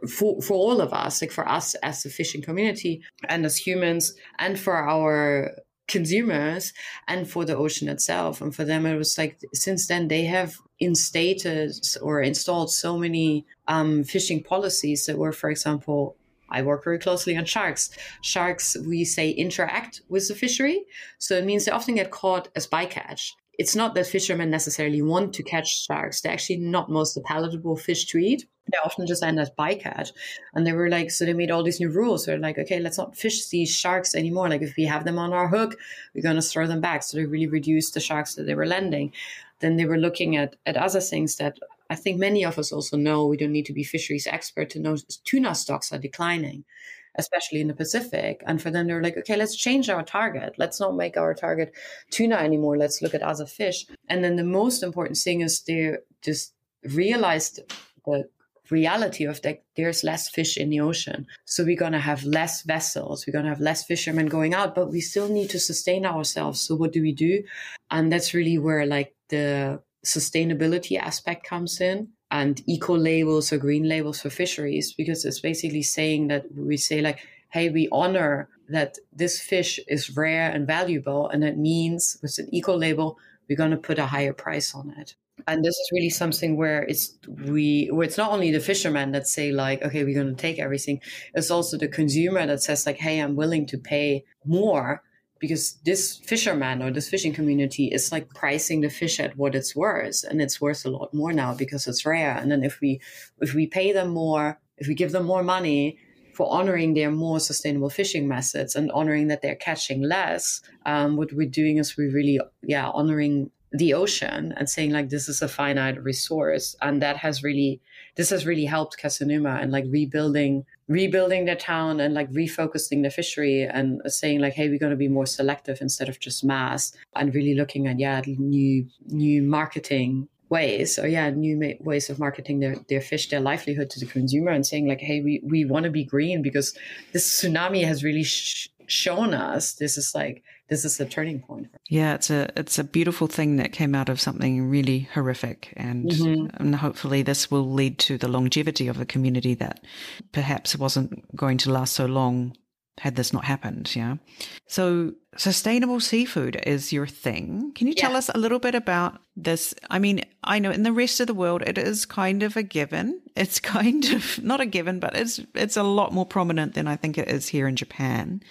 for, for all of us, like for us as the fishing community and as humans, and for our consumers and for the ocean itself. And for them, it was like since then they have instated or installed so many um, fishing policies that were, for example, I work very closely on sharks. Sharks, we say, interact with the fishery. So it means they often get caught as bycatch it's not that fishermen necessarily want to catch sharks. They're actually not most the palatable fish to eat. They often just end as bycatch. And they were like, so they made all these new rules. They're like, okay, let's not fish these sharks anymore. Like if we have them on our hook, we're going to throw them back. So they really reduced the sharks that they were landing. Then they were looking at, at other things that I think many of us also know. We don't need to be fisheries expert to know tuna stocks are declining especially in the Pacific. And for them, they're like, okay, let's change our target. Let's not make our target tuna anymore. Let's look at other fish. And then the most important thing is they just realized the reality of that there's less fish in the ocean. So we're going to have less vessels. We're going to have less fishermen going out, but we still need to sustain ourselves. So what do we do? And that's really where like the sustainability aspect comes in and eco labels or green labels for fisheries because it's basically saying that we say like hey we honor that this fish is rare and valuable and that means with an eco label we're going to put a higher price on it. And this is really something where it's we where it's not only the fishermen that say like okay we're going to take everything it's also the consumer that says like hey i'm willing to pay more because this fisherman or this fishing community is like pricing the fish at what it's worth and it's worth a lot more now because it's rare. And then if we if we pay them more if we give them more money for honoring their more sustainable fishing methods and honoring that they're catching less um, what we're doing is we're really yeah honoring the ocean and saying like this is a finite resource. And that has really this has really helped Kesennuma and like rebuilding rebuilding their town and like refocusing the fishery and saying like hey we're going to be more selective instead of just mass and really looking at yeah new new marketing ways. Or yeah new ma- ways of marketing their, their fish their livelihood to the consumer and saying like hey we, we want to be green because this tsunami has really sh- shown us this is like this is a turning point. Yeah, it's a it's a beautiful thing that came out of something really horrific, and, mm-hmm. and hopefully this will lead to the longevity of a community that perhaps wasn't going to last so long had this not happened. Yeah. So sustainable seafood is your thing. Can you tell us a little bit about this? I mean, I know in the rest of the world it is kind of a given. It's <laughs> kind of not a given, but it's it's a lot more prominent than I think it is here in Japan.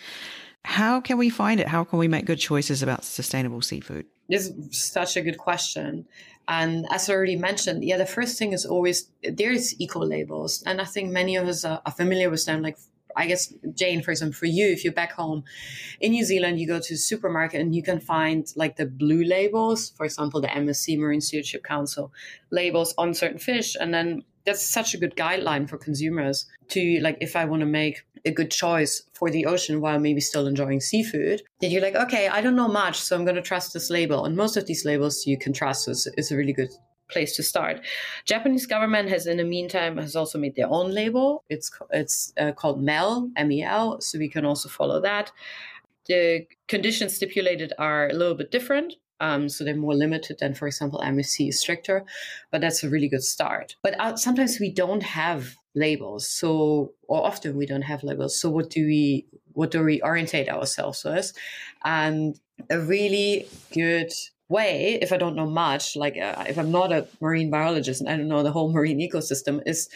How can we find it? How can we make good choices about sustainable seafood? This is such a good question. And as I already mentioned, yeah, the first thing is always there's eco labels. And I think many of us are, familiar with them. Like, I guess, Jane, for example, for you, if you're back home in New Zealand, you go to supermarket and you can find like the blue labels, for example, the MSC Marine Stewardship Council labels on certain fish. And then that's such a good guideline for consumers to like if I want to make a good choice for the ocean while maybe still enjoying seafood, then you're like, okay, I don't know much, so I'm going to trust this label. And most of these labels you can trust, it's a really good place to start. Japanese government has, in the meantime, has also made their own label. It's it's uh, called MEL, M-E-L, so we can also follow that. The conditions stipulated are a little bit different. Um, so they're more limited than, for example, MSC is stricter, but that's a really good start. But uh, sometimes we don't have labels, so or often we don't have labels. So what do we what do we orientate ourselves with? And a really good way, if I don't know much, like uh, if I'm not a marine biologist and I don't know the whole marine ecosystem, is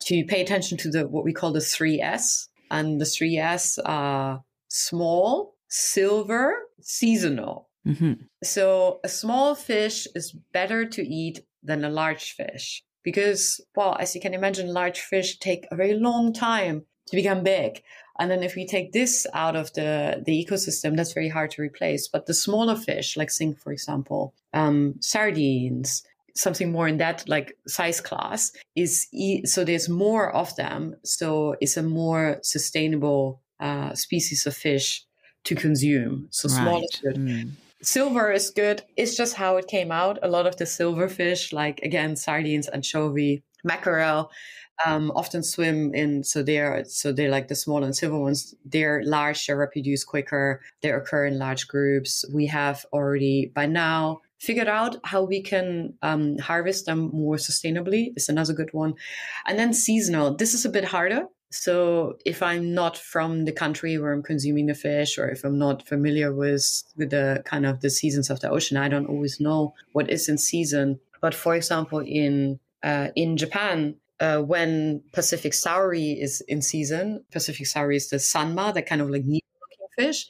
to pay attention to the what we call the three S, and the three S are small, silver, seasonal. Mm-hmm. So a small fish is better to eat than a large fish because, well, as you can imagine, large fish take a very long time to become big. And then if we take this out of the, the ecosystem, that's very hard to replace. But the smaller fish, like think, for example, um, sardines, something more in that like size class is e- so there's more of them. So it's a more sustainable uh, species of fish to consume. So right. smaller good. Mm silver is good. It's just how it came out. A lot of the silver fish, like again, sardines, anchovy, mackerel, um, often swim in so they're so they're like the small and silver ones. They're large they reproduce quicker. They occur in large groups. We have already by now figured out how we can um, harvest them more sustainably. Is another good one. And then seasonal. This is a bit harder so if i'm not from the country where i'm consuming the fish or if i'm not familiar with, with the kind of the seasons of the ocean i don't always know what is in season but for example in uh, in japan uh, when Pacific Saury is in season, Pacific Saury is the sanma, the kind of like neat looking fish.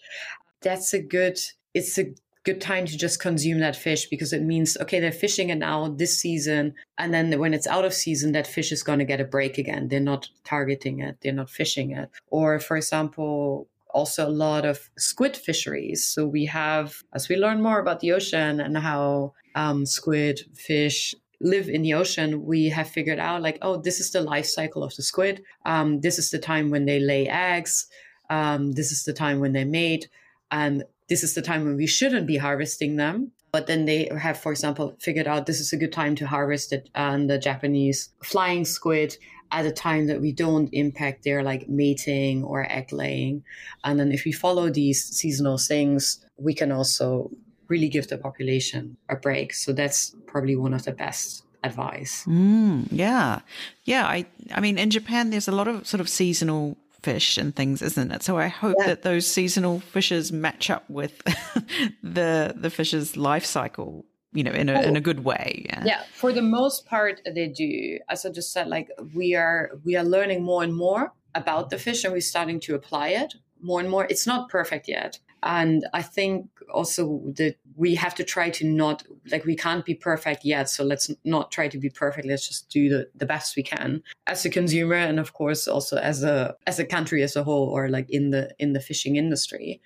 That's a good, it's a good time to just consume that fish because it means, okay, they're fishing it now this season. And then when it's out of season, that fish is going to get a break again. They're not targeting it, they're not fishing it. Or, for example, also a lot of squid fisheries. So we have, as we learn more about the ocean and how um, squid, fish, live in the ocean, we have figured out like, oh, this is the life cycle of the squid. Um, this is the time when they lay eggs. Um, this is the time when they mate. And this is the time when we shouldn't be harvesting them. But then they have, for example, figured out this is a good time to harvest it and the Japanese flying squid at a time that we don't impact their like mating or egg laying. And then if we follow these seasonal things, we can also really give the population a break. So that's probably one of the best advice. Mm, yeah. Yeah. I, I mean, in Japan, there's a lot of sort of seasonal fish and things, isn't it? So I hope yeah. that those seasonal fishes match up with <laughs> the the fish's life cycle, you know, in a oh. in a oh. good way. Yeah. yeah, for the most part, they do. As I just said, like we are we are learning more and more about the fish, and we're starting to apply it more and more. It's not perfect yet, and I think also that we have to try to not like we can't be perfect yet. So let's not try to be perfect. Let's just do the, the best we can as a consumer and of course also as a as a country as a whole or like in the in the fishing industry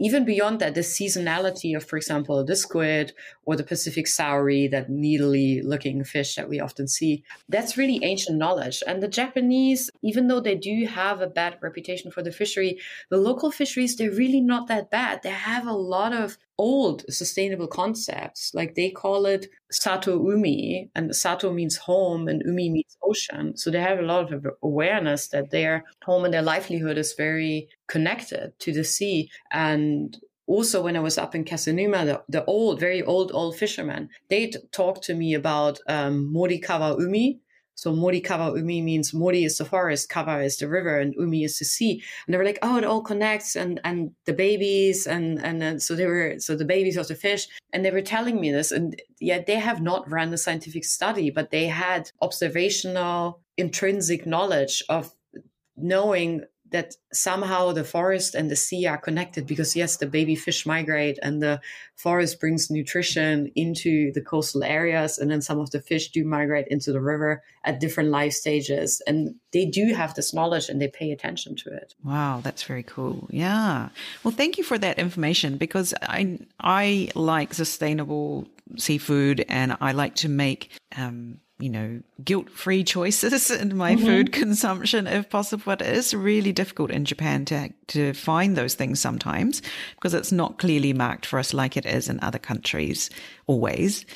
even beyond that, the seasonality of, for example, the squid or the Pacific saury, that needly looking fish that we often see, that's really ancient knowledge. And the Japanese, even though they do have a bad reputation for the fishery, the local fisheries, they're really not that bad. They have a lot of old sustainable concepts. Like they call it Sato Umi, and Sato means home and Umi means ocean. So they have a lot of awareness that their home and their livelihood is very connected to the sea. And also when I was up in Kesennuma, the, the old, very old, old fishermen, they talked to me about um, Morikawa Umi, so Mori Kawa Umi means Mori is the forest, Kawa is the river, and Umi is the sea. And they were like, oh, it all connects, and and the babies, and and so they were so the babies of the fish, and they were telling me this, and yet they have not run a scientific study, but they had observational, intrinsic knowledge of knowing that somehow the forest and the sea are connected because yes the baby fish migrate and the forest brings nutrition into the coastal areas and then some of the fish do migrate into the river at different life stages. And they do have this knowledge and they pay attention to it. Wow that's very cool. Yeah. Well thank you for that information because i i like sustainable seafood and i like to make um you know, guilt free choices <laughs> in my mm-hmm. food consumption if possible. But it is really difficult in Japan to, to find those things sometimes because it's not clearly marked for us like it is in other countries always.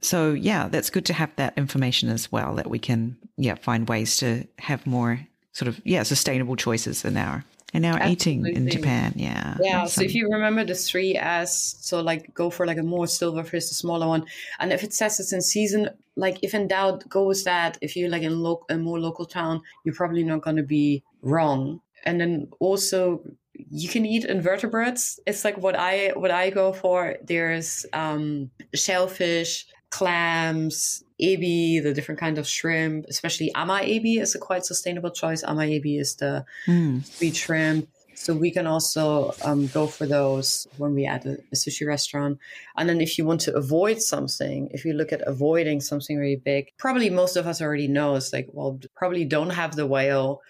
So yeah, that's good to have that information as well that we can, yeah, find ways to have more sort of, yeah, sustainable choices in our and now eating in Japan, yeah. Yeah. So if you remember the three S, so like go for like a more silverfish, the smaller one. And if it says it's in season, like if in doubt, go with that. If you're like in lo- a more local town, you're probably not going to be wrong. And then also you can eat invertebrates. It's like what I what I go for. There's um, shellfish, clams, ebi, the different kind of shrimp, especially ama ebi is a quite sustainable choice. Ama ebi is the mm. sweet shrimp. So we can also um, go for those when we at a, a, sushi restaurant. And then if you want to avoid something, if you look at avoiding something really big, probably most of us already know it's like, well, probably don't have the whale,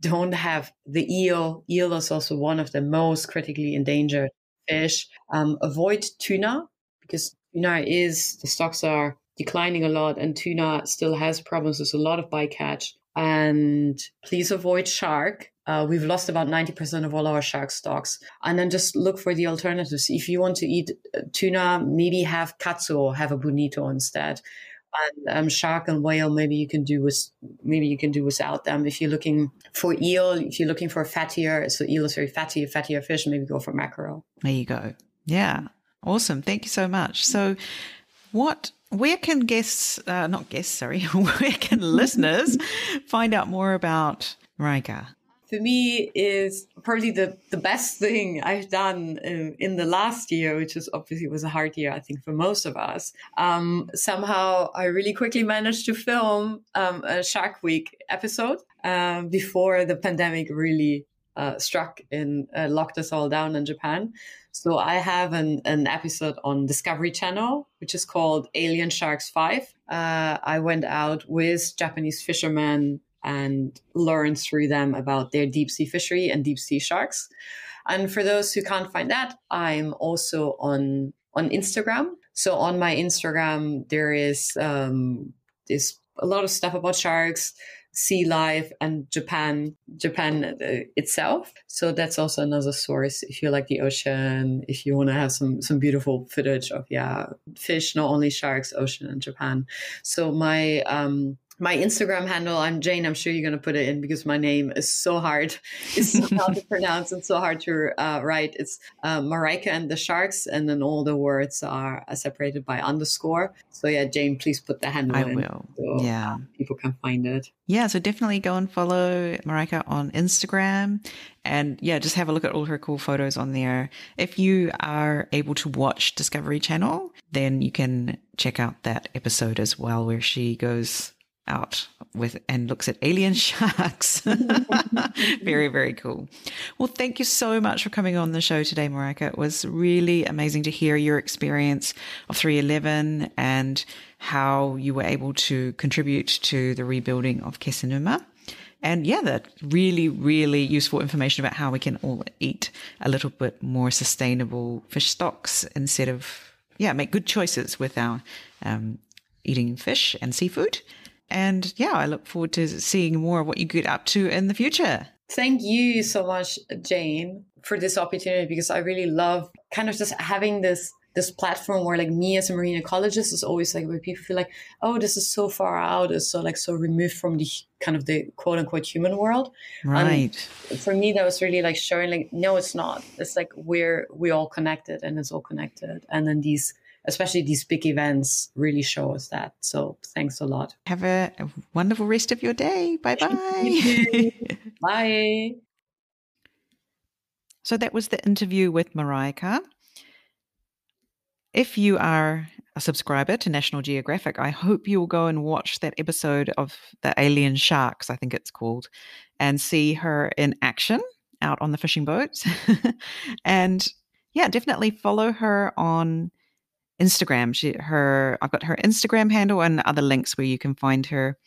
don't have the eel. Eel is also one of the most critically endangered fish. Um, avoid tuna because tuna is, the stocks are declining a lot, and tuna still has problems. There's a lot of bycatch. And please avoid shark. Uh, we've lost about 90% of all our shark stocks. And then just look for the alternatives. If you want to eat uh, tuna, maybe have katsuo, have a bonito instead. and um, shark and whale maybe you can do with maybe you can do without them if you're looking for eel if you're looking for fattier so eel is very fatty fattier fish maybe go for mackerel there you go yeah awesome thank you so much so what where can guests uh, not guests sorry <laughs> where can listeners <laughs> find out more about Mareike? for me is probably the, the best thing I've done in, in, the last year, which is obviously was a hard year, I think, for most of us. Um, somehow I really quickly managed to film um, a Shark Week episode um, before the pandemic really uh, struck and uh, locked us all down in Japan. So I have an, an episode on Discovery Channel, which is called Alien Sharks 5. Uh, I went out with Japanese fishermen and learned through them about their deep sea fishery and deep sea sharks. And for those who can't find that, I'm also on on Instagram. So on my Instagram, there is um, there's a lot of stuff about sharks, sea life, and Japan Japan itself. So that's also another source if you like the ocean, if you want to have some some beautiful footage of yeah fish, not only sharks, ocean, and Japan. So my um, my Instagram handle, I'm Jane. I'm sure you're going to put it in because my name is so hard. <laughs> It's so hard to <laughs> pronounce and so hard to uh, write. It's uh, Mareike and the Sharks, and then all the words are separated by underscore. So yeah, Jane, please put the handle I will. So, yeah. people can find it. Yeah, so definitely go and follow Mareike on Instagram. And yeah, just have a look at all her cool photos on there. If you are able to watch Discovery Channel, then you can check out that episode as well, where she goes out with and looks at alien <laughs> sharks. <laughs> very, very cool. Well, thank you so much for coming on the show today, Marika. It was really amazing to hear your experience of 311 and how you were able to contribute to the rebuilding of Kesennuma. And yeah, that really, really useful information about how we can all eat a little bit more sustainable fish stocks instead of, yeah, make good choices with our um, eating fish and seafood. And yeah, I look forward to seeing more of what you get up to in the future. Thank you so much, Jane, for this opportunity because I really love kind of just having this this platform where like me as a marine ecologist is always like where people feel like, oh, this is so far out, it's so like so removed from the kind of the quote unquote human world. Um, right. And for me, that was really like showing like, no, it's not. It's like we're we all connected and it's all connected. And then these especially these big events really show us that. So thanks a lot. Have a, a wonderful rest of your day. <laughs> Bye bye. bye. So that was the interview with Mareike. If you are a subscriber to National Geographic, I hope you'll go and watch that episode of the Alien Sharks, I think it's called, and see her in action out on the fishing boats. <laughs> and yeah, definitely follow her on Instagram. She her I've got her Instagram handle and other links where you can find her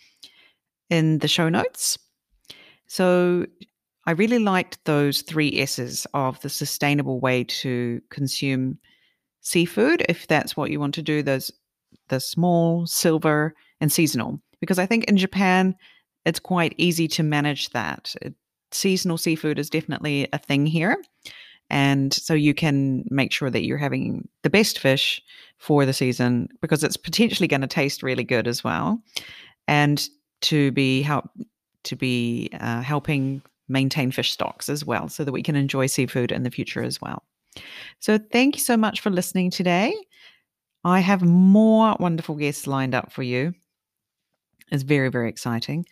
in the show notes. So I really liked those three S's of the sustainable way to consume seafood, if that's what you want to do, those the small, silver, and seasonal. Because I think in Japan it's quite easy to manage that. It, seasonal seafood is definitely a thing here. And so you can make sure that you're having the best fish for the season because it's potentially going to taste really good as well. And to be help to be uh, helping maintain fish stocks as well so that we can enjoy seafood in the future as well. So thank you so much for listening today. I have more wonderful guests lined up for you. It's very, very exciting.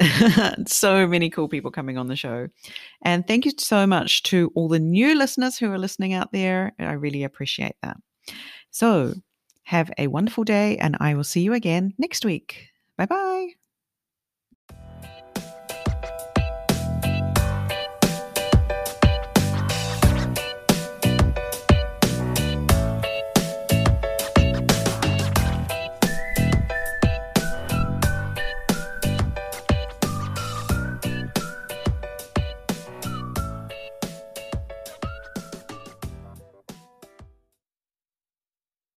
<laughs> so many cool people coming on the show. And thank you so much to all the new listeners who are listening out there. I really appreciate that. So, have a wonderful day, and I will see you again next week. Bye bye.